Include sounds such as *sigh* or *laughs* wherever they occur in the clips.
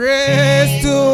Praise to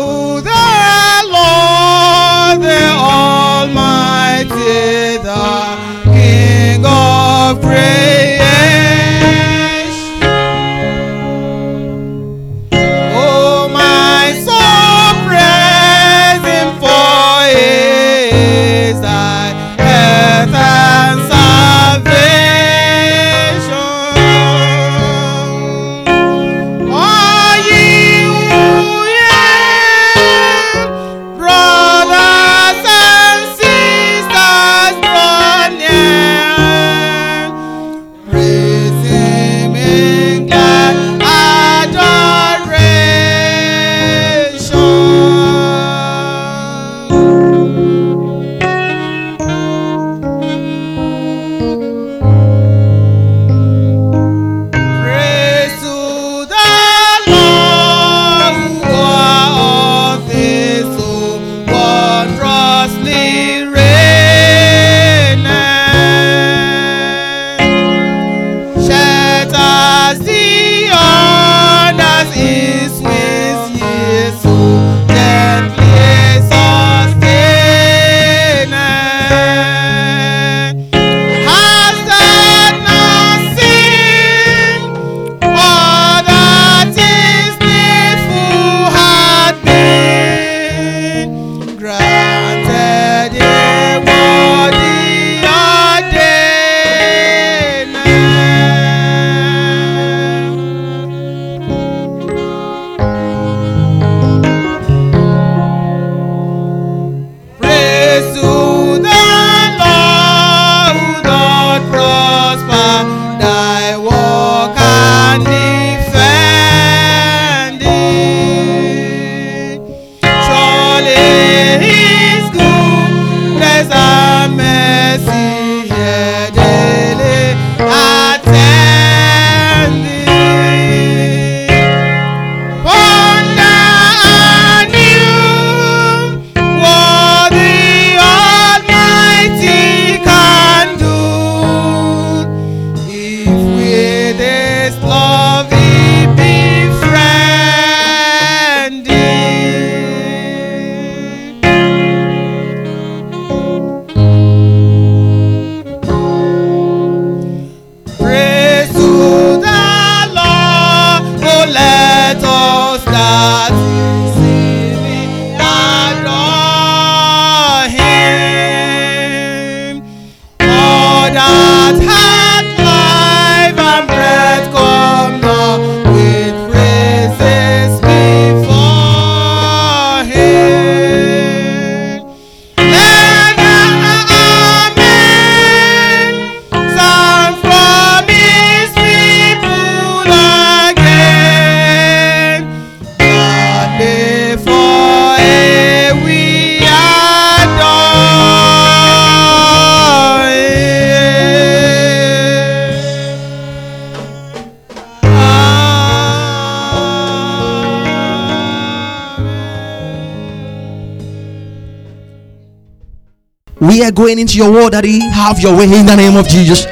Are going into your word, Daddy. Have your way in the name of Jesus.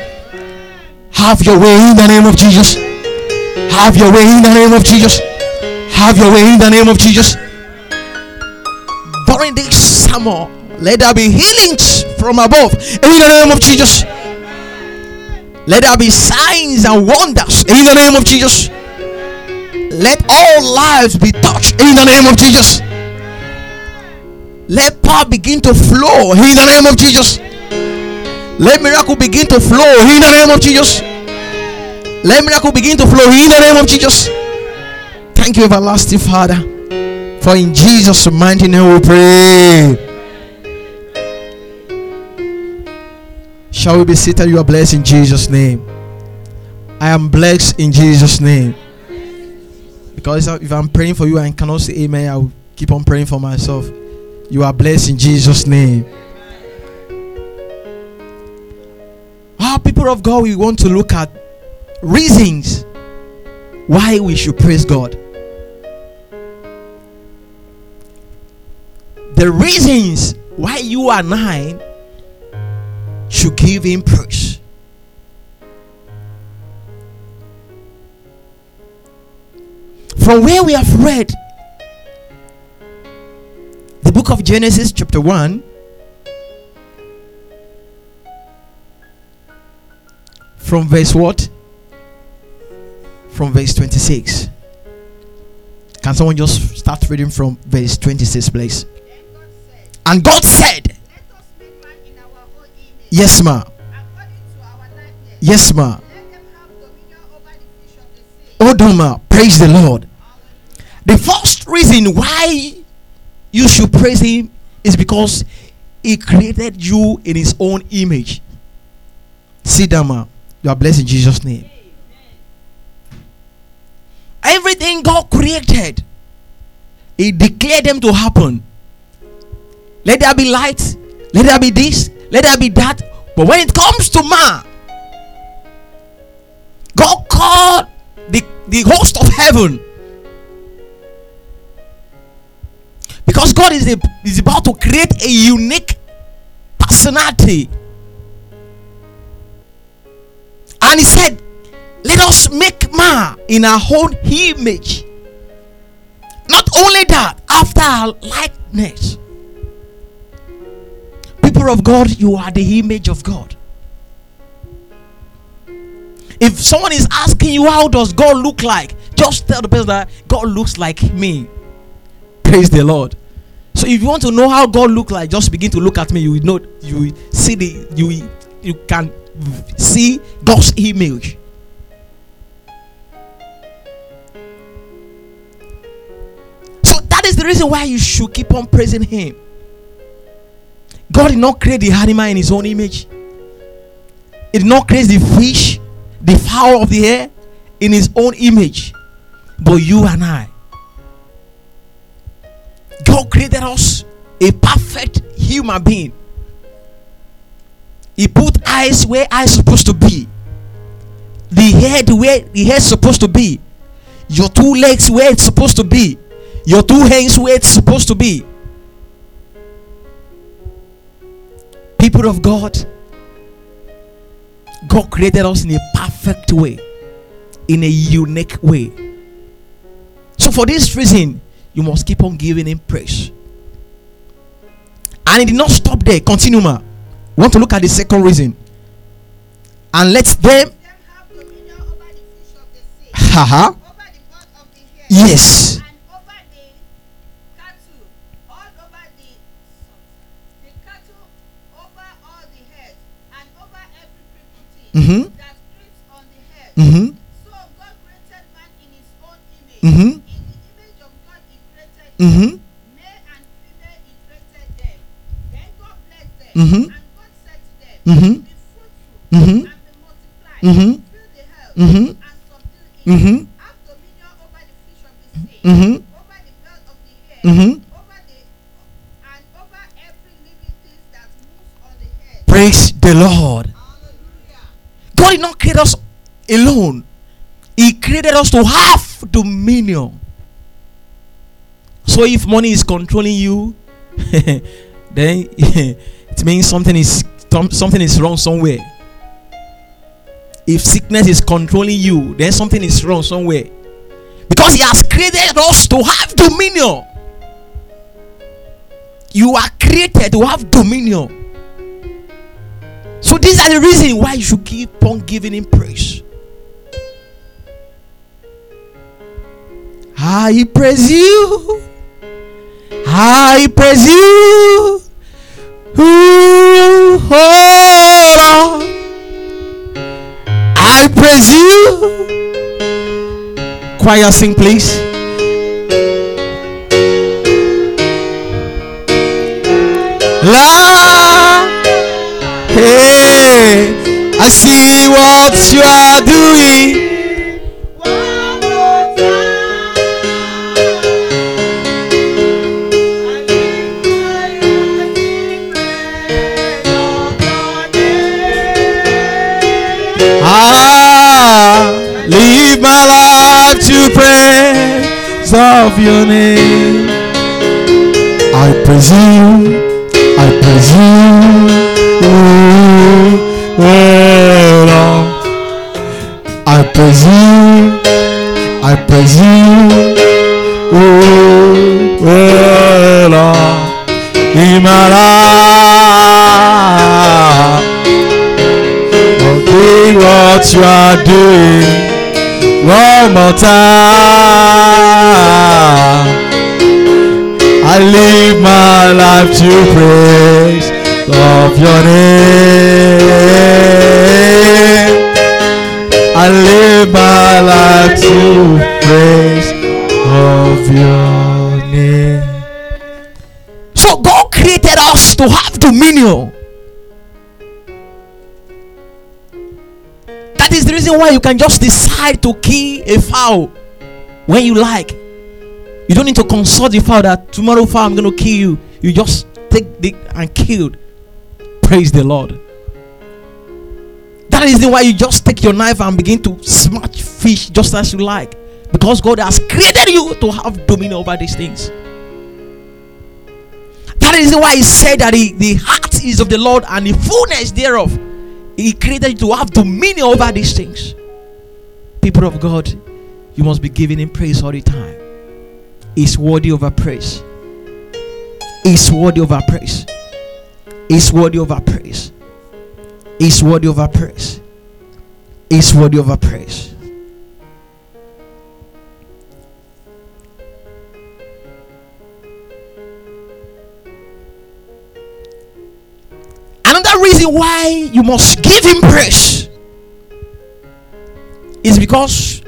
Have your way in the name of Jesus. Have your way in the name of Jesus. Have your way in the name of Jesus. During this summer, let there be healings from above in the name of Jesus. Let there be signs and wonders in the name of Jesus. Let all lives be touched in the name of Jesus. Let power begin to flow in the name of Jesus. Let miracle begin to flow in the name of Jesus. Let miracle begin to flow in the name of Jesus. Thank you, everlasting Father. For in Jesus' mighty name we pray. Shall we be seated? You are blessed in Jesus' name. I am blessed in Jesus' name. Because if I'm praying for you and cannot say amen, I will keep on praying for myself. You are blessed in Jesus' name. Our people of God, we want to look at reasons why we should praise God. The reasons why you and I should give Him praise. From where we have read of Genesis, chapter 1, from verse what? From verse 26. Can someone just start reading from verse 26, please? And God said, Yes, ma. Yes, ma. Oh, Let them have dominion over the fish of the sea. Hold on, ma. Praise the Lord. The first reason why you should praise Him is because He created you in His own image. See, down, ma. You are blessed in Jesus' name. Everything God created, He declared them to happen. Let there be light, let there be this, let there be that. But when it comes to man, God called the, the host of heaven because God is, a, is about to create a unique personality. And He said, Let us make man in our own image. Not only that, after our likeness. People of God, you are the image of God. If someone is asking you, How does God look like? Just tell the person that God looks like me. Praise the Lord. So if you want to know how God look like, just begin to look at me. You will know you will see the you will- you can see God's image. So that is the reason why you should keep on praising Him. God did not create the animal in His own image. He did not create the fish, the fowl of the air in His own image, but you and I. Created us a perfect human being. He put eyes where eyes supposed to be. The head where the head supposed to be. Your two legs where it's supposed to be. Your two hands where it's supposed to be. People of God, God created us in a perfect way, in a unique way. So, for this reason, you must keep on giving Him praise. And it did not stop there. Continue, ma. Want to look at the second reason. And let them, the the yes, Mhm. head. mm-hmm, So God created man in His own image. Mhm. In the image of God, He mm-hmm, Mhm. Mhm. "Be fruitful Mhm. Mhm. Mhm. Mhm. Mhm. Mhm. every living thing that moves on the earth." praise the Lord. God did not create us alone, He created us to have dominion. So, if money is controlling you, *laughs* then *laughs* it means something is something is wrong somewhere. If sickness is controlling you, then something is wrong somewhere. Because He has created us to have dominion. You are created to have dominion. So these are the reasons why you should keep on giving him praise. I praise you. I praise you. Ooh, oh Lord. I praise you. Choir sing please. La Hey, I see what you are doing. Of your name. I praise you, I praise you. Oh, oh Lord. I praise you, I praise you. Oh, oh Lord. in my life. Oh, what you are doing one more time. I live my life to praise of your name. I live my life to praise of your name. So God created us to have dominion. That is the reason why you can just decide to kill a fowl when you like. You don't need to consult the Father. tomorrow fowl I'm going to kill you. You just take the and kill. Praise the Lord. That is the why you just take your knife and begin to smash fish just as you like. Because God has created you to have dominion over these things. That is why He said that the, the heart is of the Lord and the fullness thereof. He created you to have dominion over these things. People of God, you must be giving Him praise all the time. He's worthy of our praise. Is worthy of our praise. Is worthy of our praise. Is worthy of our praise. He's worthy of our praise. Another reason why you must give him praise is because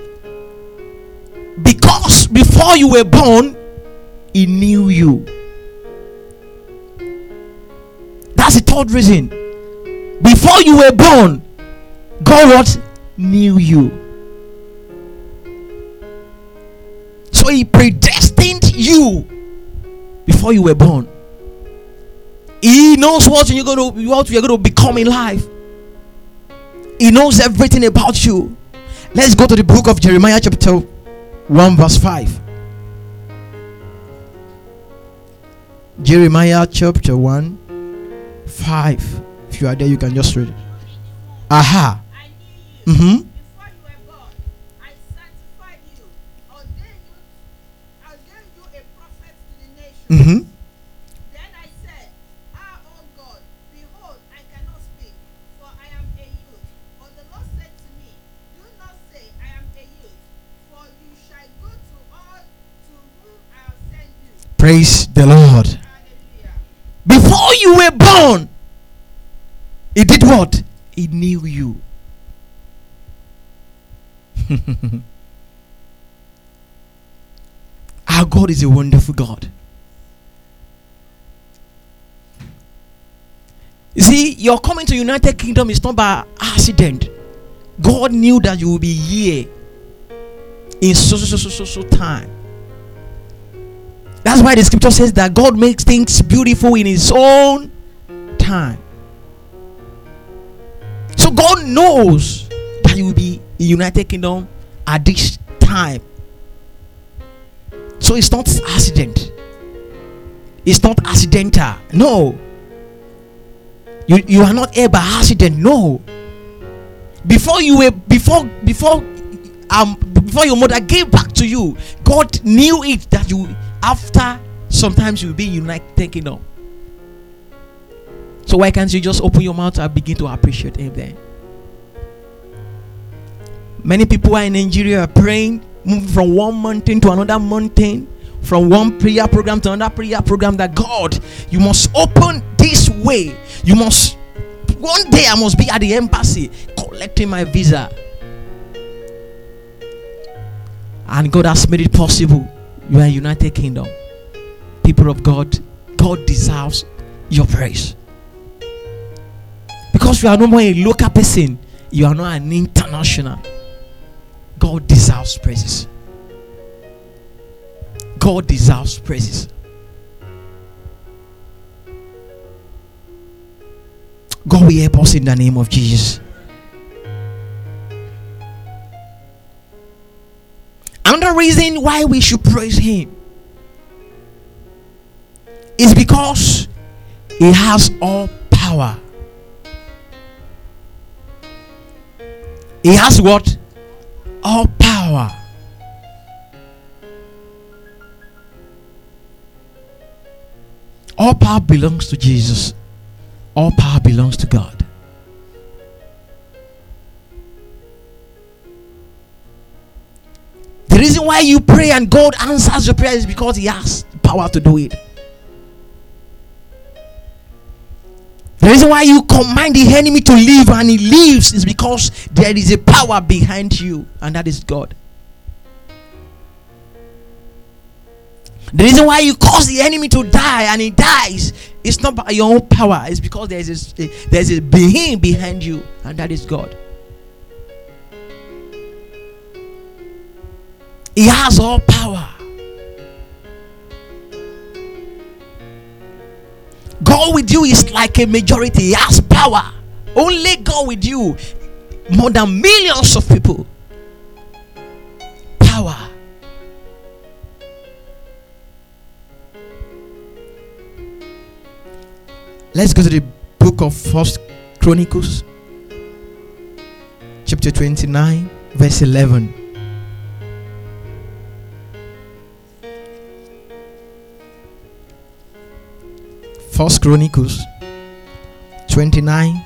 before you were born he knew you. That's the third reason. Before you were born god what? Knew you. So he predestined you before you were born. He knows what you're going to what you're going to become in life. He knows everything about you. Let's go to the book of Jeremiah chapter 1 verse 5. Jeremiah chapter 1 5. If you are there you can just read it. Aha. I knew Praise the Lord. Before you were born, he did what? He knew you. *laughs* Our God is a wonderful God. You see, your coming to United Kingdom is not by accident. God knew that you will be here in so so so so so, so time. That's why the scripture says that God makes things beautiful in His own time. So God knows that you will be in United Kingdom at this time. So it's not accident. It's not accidental. No. You you are not here by accident. No. Before you were before before um before your mother gave back to you, God knew it that you after sometimes you'll be United Kingdom. So why can't you just open your mouth and begin to appreciate him then? Many people are in Nigeria praying, moving from one mountain to another mountain, from one prayer program to another prayer program. That God, you must open this way. You must one day I must be at the embassy collecting my visa. And God has made it possible. You are United Kingdom. People of God, God deserves your praise. Because you are no more a local person, you are not an international. God deserves praises. God deserves praises. God will help us in the name of Jesus. Another reason why we should praise Him is because He has all power. He has what? All power. All power belongs to Jesus. All power belongs to God. The reason why you pray and God answers your prayer is because He has power to do it. The reason why you command the enemy to leave and he leaves is because there is a power behind you, and that is God. The reason why you cause the enemy to die and he dies is not by your own power, it's because there's a, there's a being behind you, and that is God. He has all power. God with you is like a majority, He has power. Only God with you, more than millions of people. Power. Let's go to the book of First Chronicles, chapter 29, verse 11. First Chronicles 29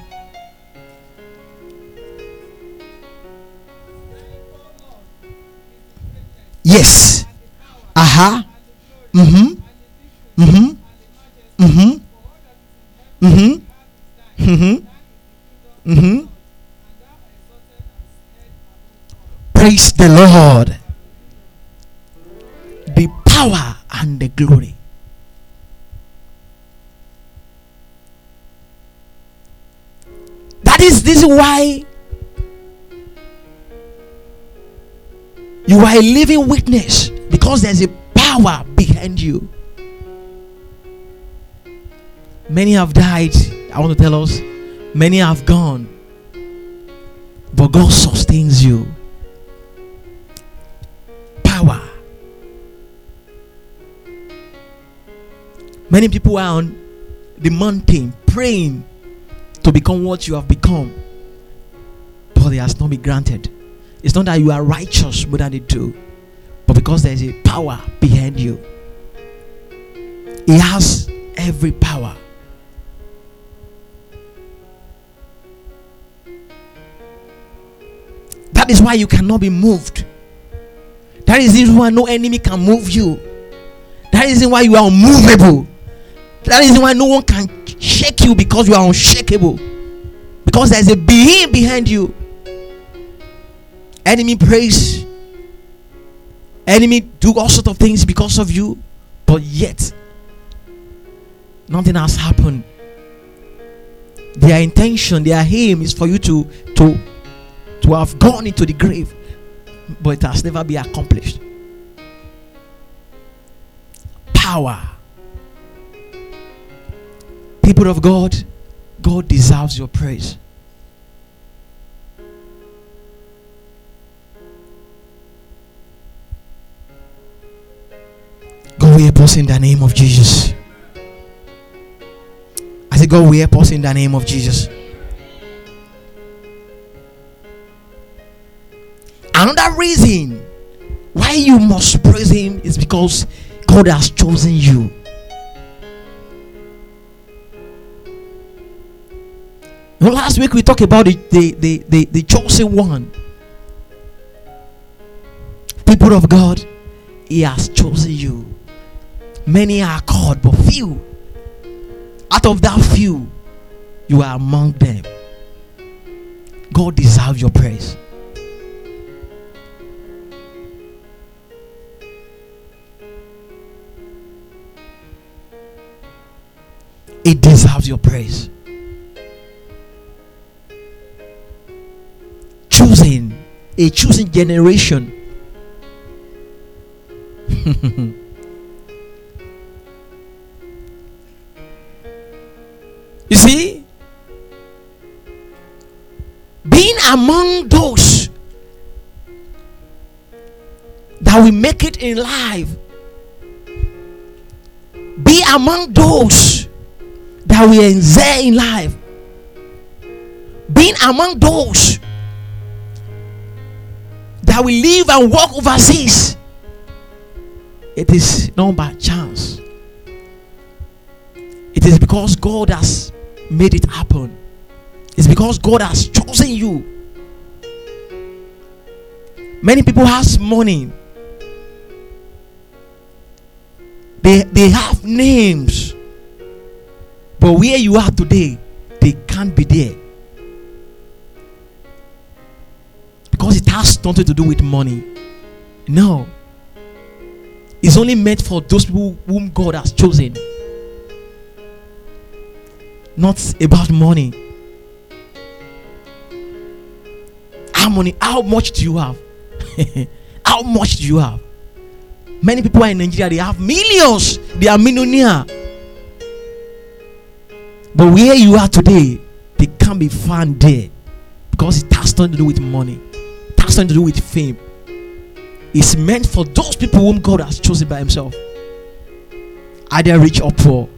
Yes. Aha. Uh-huh. Mhm. Mm-hmm. Mm-hmm. Mm-hmm. Mhm. Mhm. Praise the Lord. The power and the glory. You are a living witness because there's a power behind you. Many have died. I want to tell us, many have gone. But God sustains you. Power. Many people are on the mountain praying to become what you have become. But it has not been granted. It's not that you are righteous more than they do, but because there is a power behind you. He has every power. That is why you cannot be moved. That is the reason why no enemy can move you. That is the reason why you are unmovable. That is why no one can shake you because you are unshakable. Because there's a being behind you. Enemy praise. Enemy do all sort of things because of you, but yet nothing has happened. Their intention, their aim is for you to to to have gone into the grave, but it has never been accomplished. Power. People of God, God deserves your praise. God will help us in the name of Jesus. I say, God will help us in the name of Jesus. Another reason why you must praise Him is because God has chosen you. Last week we talked about the, the, the, the, the chosen one. People of God, He has chosen you. Many are called, but few. Out of that few, you are among them. God deserves your praise. It deserves your praise. Choosing a choosing generation. *laughs* you see, being among those that will make it in life, be among those that will excel in life, being among those that will live and walk overseas. It is not by chance. It is because God has made it happen. It's because God has chosen you. Many people has money. They they have names. But where you are today, they can't be there. Because it has nothing to do with money. No. It's only meant for those people whom God has chosen. Not about money. How money? How much do you have? *laughs* how much do you have? Many people in Nigeria, they have millions, they are millionaire. But where you are today, they can't be found there because it has nothing to do with money, it has nothing to do with fame. It's meant for those people whom God has chosen by Himself, either rich or poor.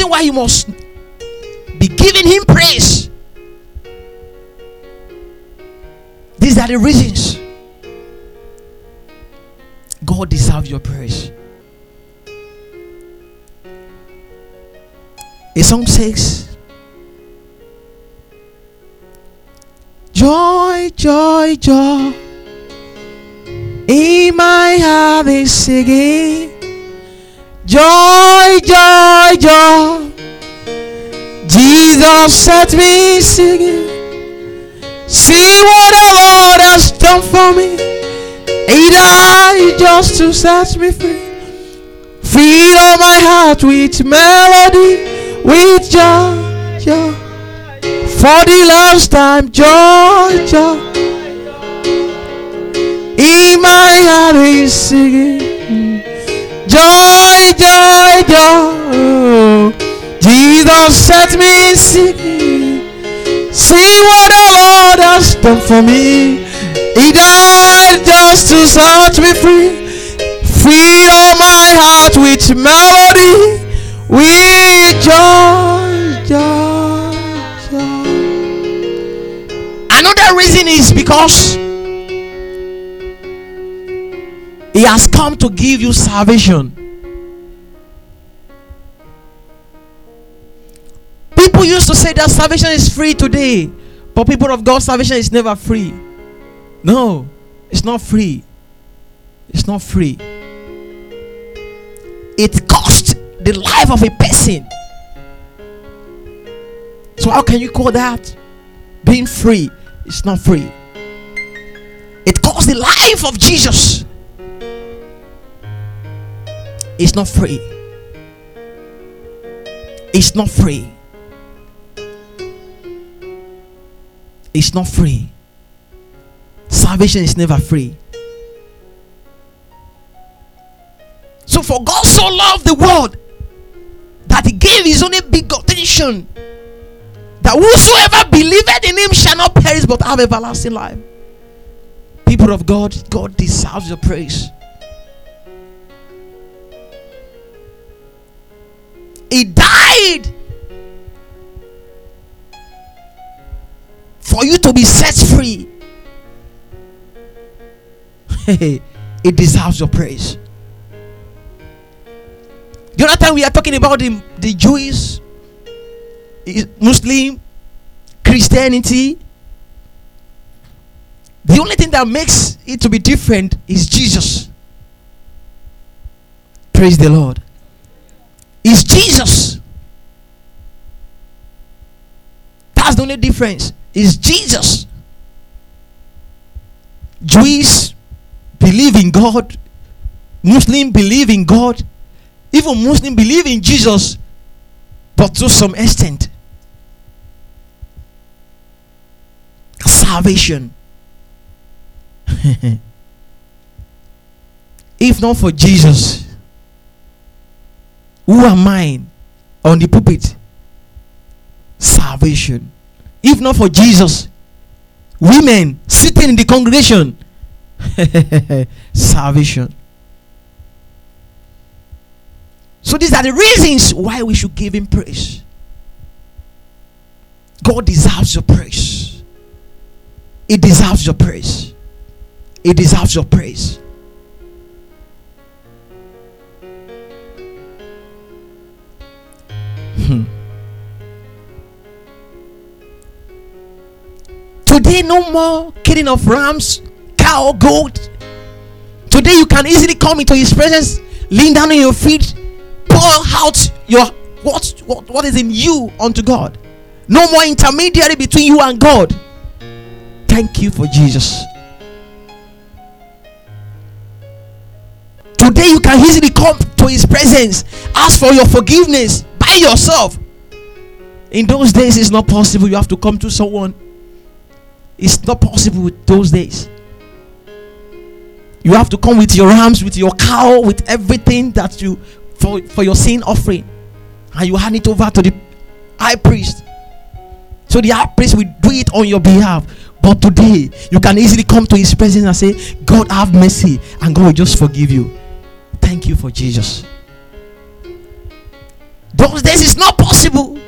Reason why you must be giving Him praise, these are the reasons God deserves your praise. A song says, Joy, joy, joy. In my heart is singing. Joy, joy, joy. Jesus set me singing. See what the Lord has done for me. He died just to set me free. Fill my heart with melody, with joy, joy. For the last time, joy, joy. In my heart is singing. Joy, joy, joy. Jesus set me singing. See what the Lord has done for me. He died just to set me free. Fill my heart with melody, with joy, joy, joy. Another reason is because He has come to give you salvation. People used to say that salvation is free today, but people of God, salvation is never free. No, it's not free. It's not free. It cost the life of a person. So, how can you call that being free? It's not free. It cost the life of Jesus. It's not free. It's not free. It's not free. Salvation is never free. So, for God so loved the world that He gave His only begotten that whosoever believeth in Him shall not perish but have everlasting life. People of God, God deserves your praise. He died for you to be set free. it deserves your praise. The other time we are talking about the, the Jews, eh, Muslim, Christianity. The only thing that makes it to be different is Jesus. Praise the Lord. Is Jesus. That's the only difference. Is Jesus. Jews believe in God. Muslim believe in God. Even Muslim believe in Jesus, but to some extent. Salvation. *laughs* if not for Jesus, who am I on the pulpit? Salvation. If not for Jesus, women sitting in the congregation, *laughs* salvation. So these are the reasons why we should give him praise. God deserves your praise. He deserves your praise. He deserves your praise. *laughs* Today, no more killing of rams, cow, goat. Today, you can easily come into His presence, lean down on your feet, pour out your what, what, what is in you unto God. No more intermediary between you and God. Thank you for Jesus. Today, you can easily come to His presence, ask for your forgiveness by yourself. In those days, it's not possible. You have to come to someone. It's not possible with those days. You have to come with your rams, with your cow, with everything that you for, for your sin offering, and you hand it over to the high priest. So the high priest will do it on your behalf. But today, you can easily come to his presence and say, God, have mercy, and God will just forgive you. Thank you for Jesus. Those days is not possible.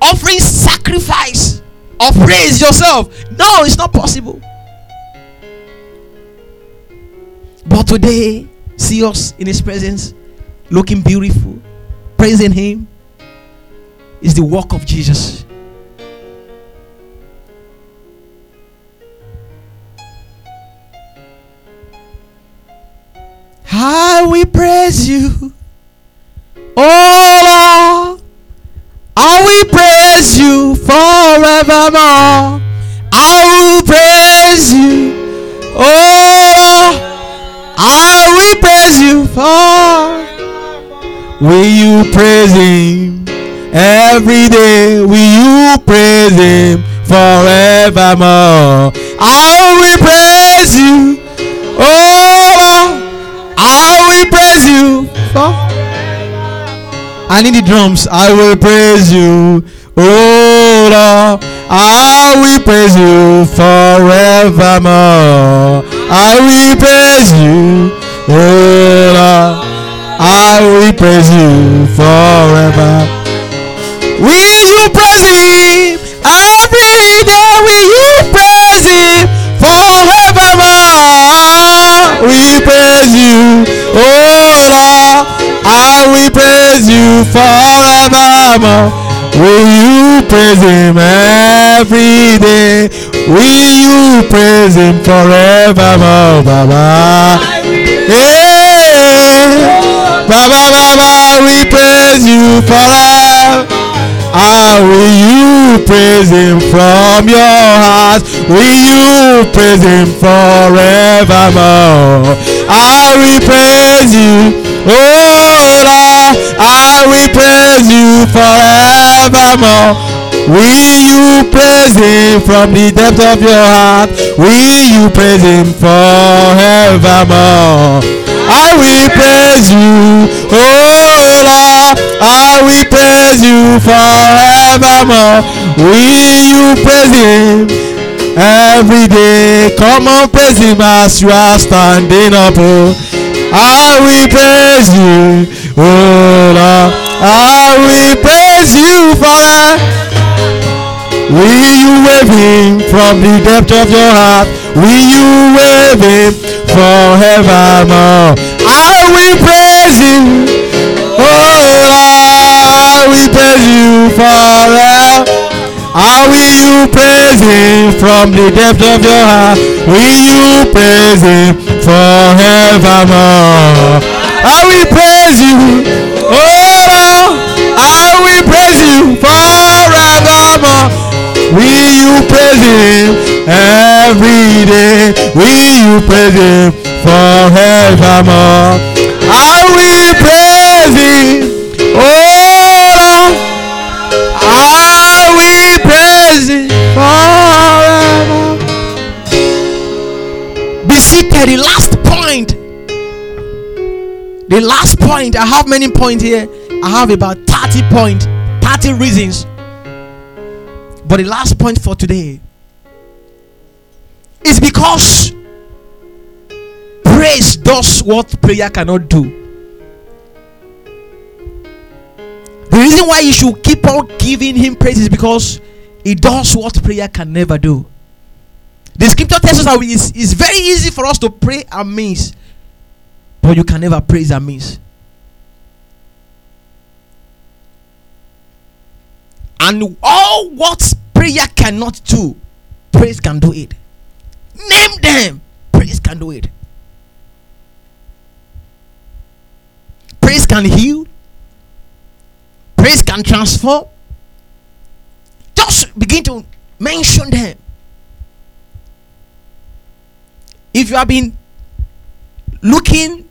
Offering sacrifice of praise yourself. No, it's not possible. But today, see us in His presence, looking beautiful, praising Him, is the work of Jesus. I will praise you, oh Lord. I will praise you forevermore. I will praise you, oh Lord. I will praise you for. Will you praise Him every day? Will you praise Him forevermore? I will praise you, I need the drums. I will praise you, oh Lord. I will praise you forevermore. I will praise you, oh Lord. I will praise you forever. Will you praise Him every day? Will you praise Him forevermore? We praise you, oh Lord. I will praise you forevermore. Will you praise him every day? Will you praise him forevermore, Baba? Hey, Baba, Baba, we praise you forever. Ah, will you praise him from your heart? Will you praise him forevermore? I will praise you, oh Lord. I will praise you forevermore. Will you praise him from the depth of your heart? Will you praise him forevermore? I will praise you, oh Lord. I will praise you forevermore. Will you praise him every day? Come on, praise him as you are standing up. Oh. I will praise you, oh Lord. I will praise you forever. Will you wave him from the depth of your heart? Will you wave him forevermore? I will praise you. Oh Lord, I will praise you forever. How will you praise him from the depth of your heart? Will you praise him forevermore? I will praise you. Oh Lord, I will praise you forevermore. Will you praise him every day? Will you praise him forevermore? I will The last point. I have many points here. I have about 30 points, 30 reasons. But the last point for today is because praise does what prayer cannot do. The reason why you should keep on giving him praise is because he does what prayer can never do. The scripture tells us that it's, it's very easy for us to pray amiss, but you can never praise amiss. And all what prayer cannot do, praise can do it. Name them, praise can do it. Praise can heal, praise can transform. Just begin to mention them. If you have been looking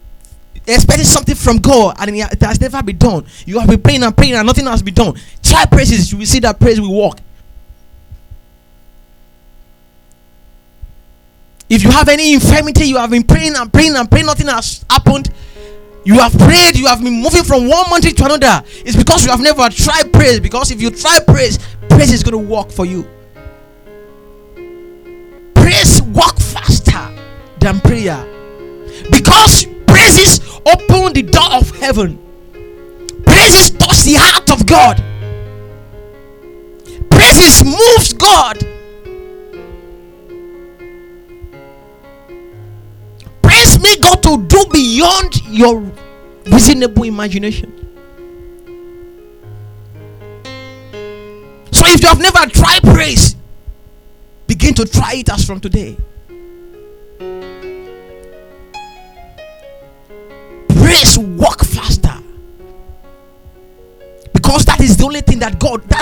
expecting something from God and it has never been done, you have been praying and praying and nothing has been done. Try praises, you will see that praise will work. If you have any infirmity, you have been praying and praying and praying, nothing has happened. You have prayed, you have been moving from one mountain to another. It's because you have never tried praise. Because if you try praise, praise is going to work for you. Praise work faster than prayer. Because praises open the door of heaven. Praises touch the heart of God. Praises moves God. Praise me God to do beyond your reasonable imagination. So if you have never tried praise, begin to try it as from today.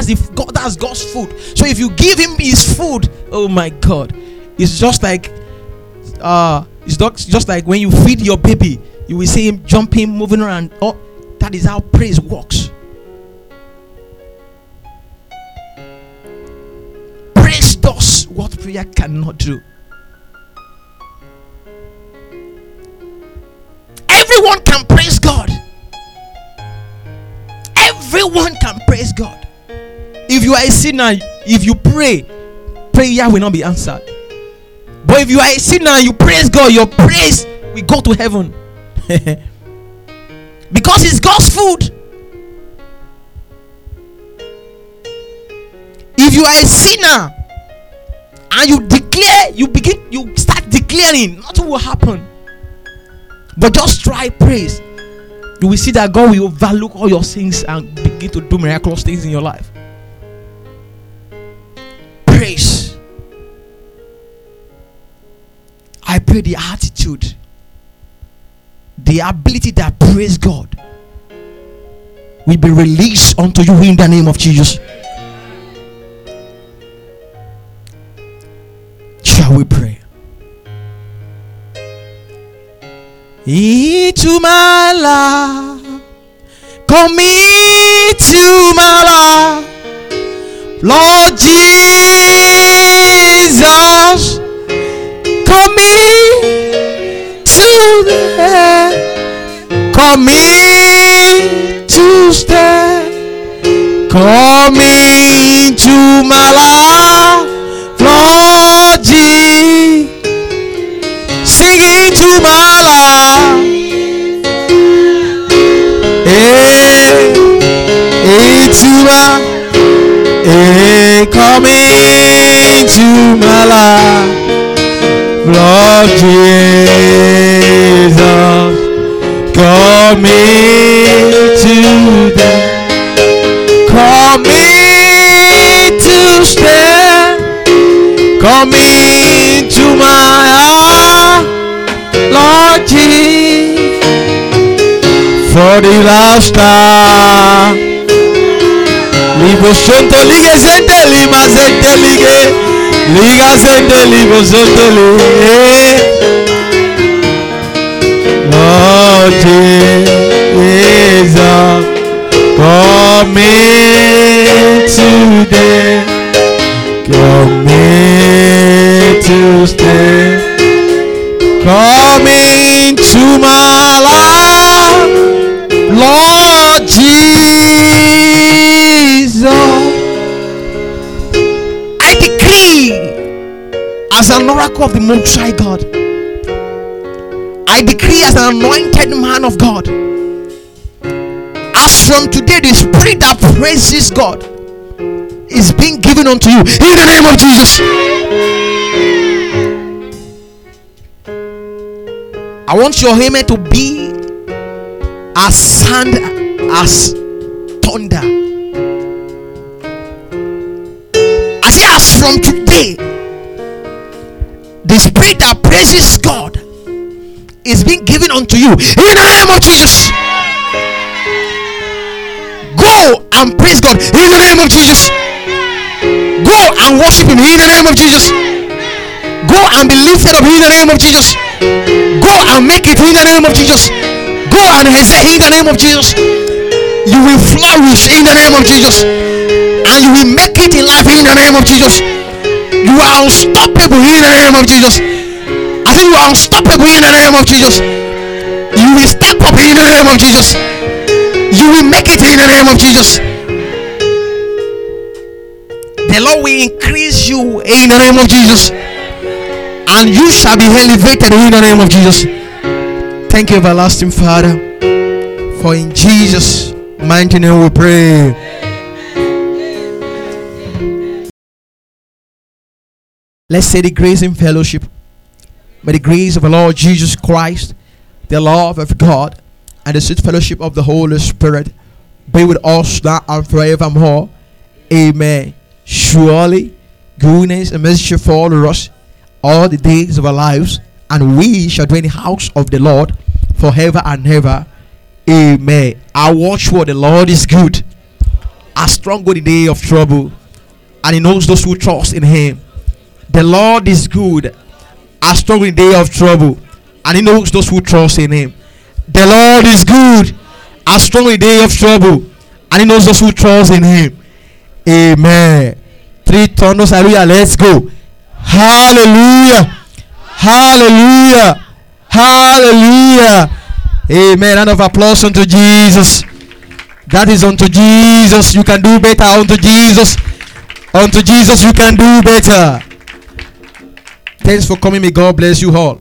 That's the God that's God's food. So if you give him his food, oh my god, it's just like uh it's just like when you feed your baby, you will see him jumping, moving around. Oh, that is how praise works. Praise does what prayer cannot do. Everyone can praise God. Everyone can praise God. If you are a sinner, if you pray, prayer will not be answered. But if you are a sinner, you praise God, your praise will go to heaven. *laughs* because it's God's food. If you are a sinner and you declare, you begin, you start declaring, nothing will happen. But just try praise. You will see that God will overlook all your sins and begin to do miraculous things in your life. The attitude, the ability that praise God will be released unto you in the name of Jesus. Shall we pray? Into my life, commit to my life, Lord Jesus, commit to the commit to stay, come into my life, Lord Jesus sing into my life. Hey, into my, hey, into my life, Lord Jesus, come into the, come into stay. Come into my heart, Lord Jesus, for the last time. Libo sonto lige zende lima zende lige liga zende libo sonto lige Lord Jesus, come into the Come to stay. Come into my life, Lord Jesus. I decree as an oracle of the Most High God. I as an anointed man of God. As from today, the spirit that praises God is being given unto you in the name of Jesus. I want your amen to be as sound as thunder. As he asks from today, the spirit that praises God is being given unto you in the name of Jesus. Go and praise God in the name of Jesus. Go and worship Him in the name of Jesus. Go and be lifted up in the name of Jesus. Go and make it in the name of Jesus. Go and excel in the name of Jesus. You will flourish in the name of Jesus. And you will make it in life in the name of Jesus. You are unstoppable in the name of Jesus. You are unstoppable in the name of Jesus. You will step up in the name of Jesus. You will make it in the name of Jesus. The Lord will increase you in the name of Jesus. And you shall be elevated in the name of Jesus. Thank you, everlasting Father. For in Jesus' mighty name we pray. Let's say the grace in fellowship. May the grace of the Lord Jesus Christ, the love of God, and the sweet fellowship of the Holy Spirit be with us now and forevermore. Amen. Surely, goodness and mercy shall follow us all the days of our lives, and we shall dwell in the house of the Lord forever and ever. Amen. I watch what the Lord is good, a strong in the day of trouble, and He knows those who trust in Him. The Lord is good, a strong in day of trouble, and He knows those who trust in Him. The Lord is good, a strong in day of trouble, and He knows those who trust in Him. Amen. Three thunders, hallelujah. Let's go. Hallelujah. Hallelujah. Hallelujah. Amen. Round of applause unto Jesus. That is unto Jesus. You can do better unto Jesus. Unto Jesus, you can do better. Thanks for coming. May God bless you all.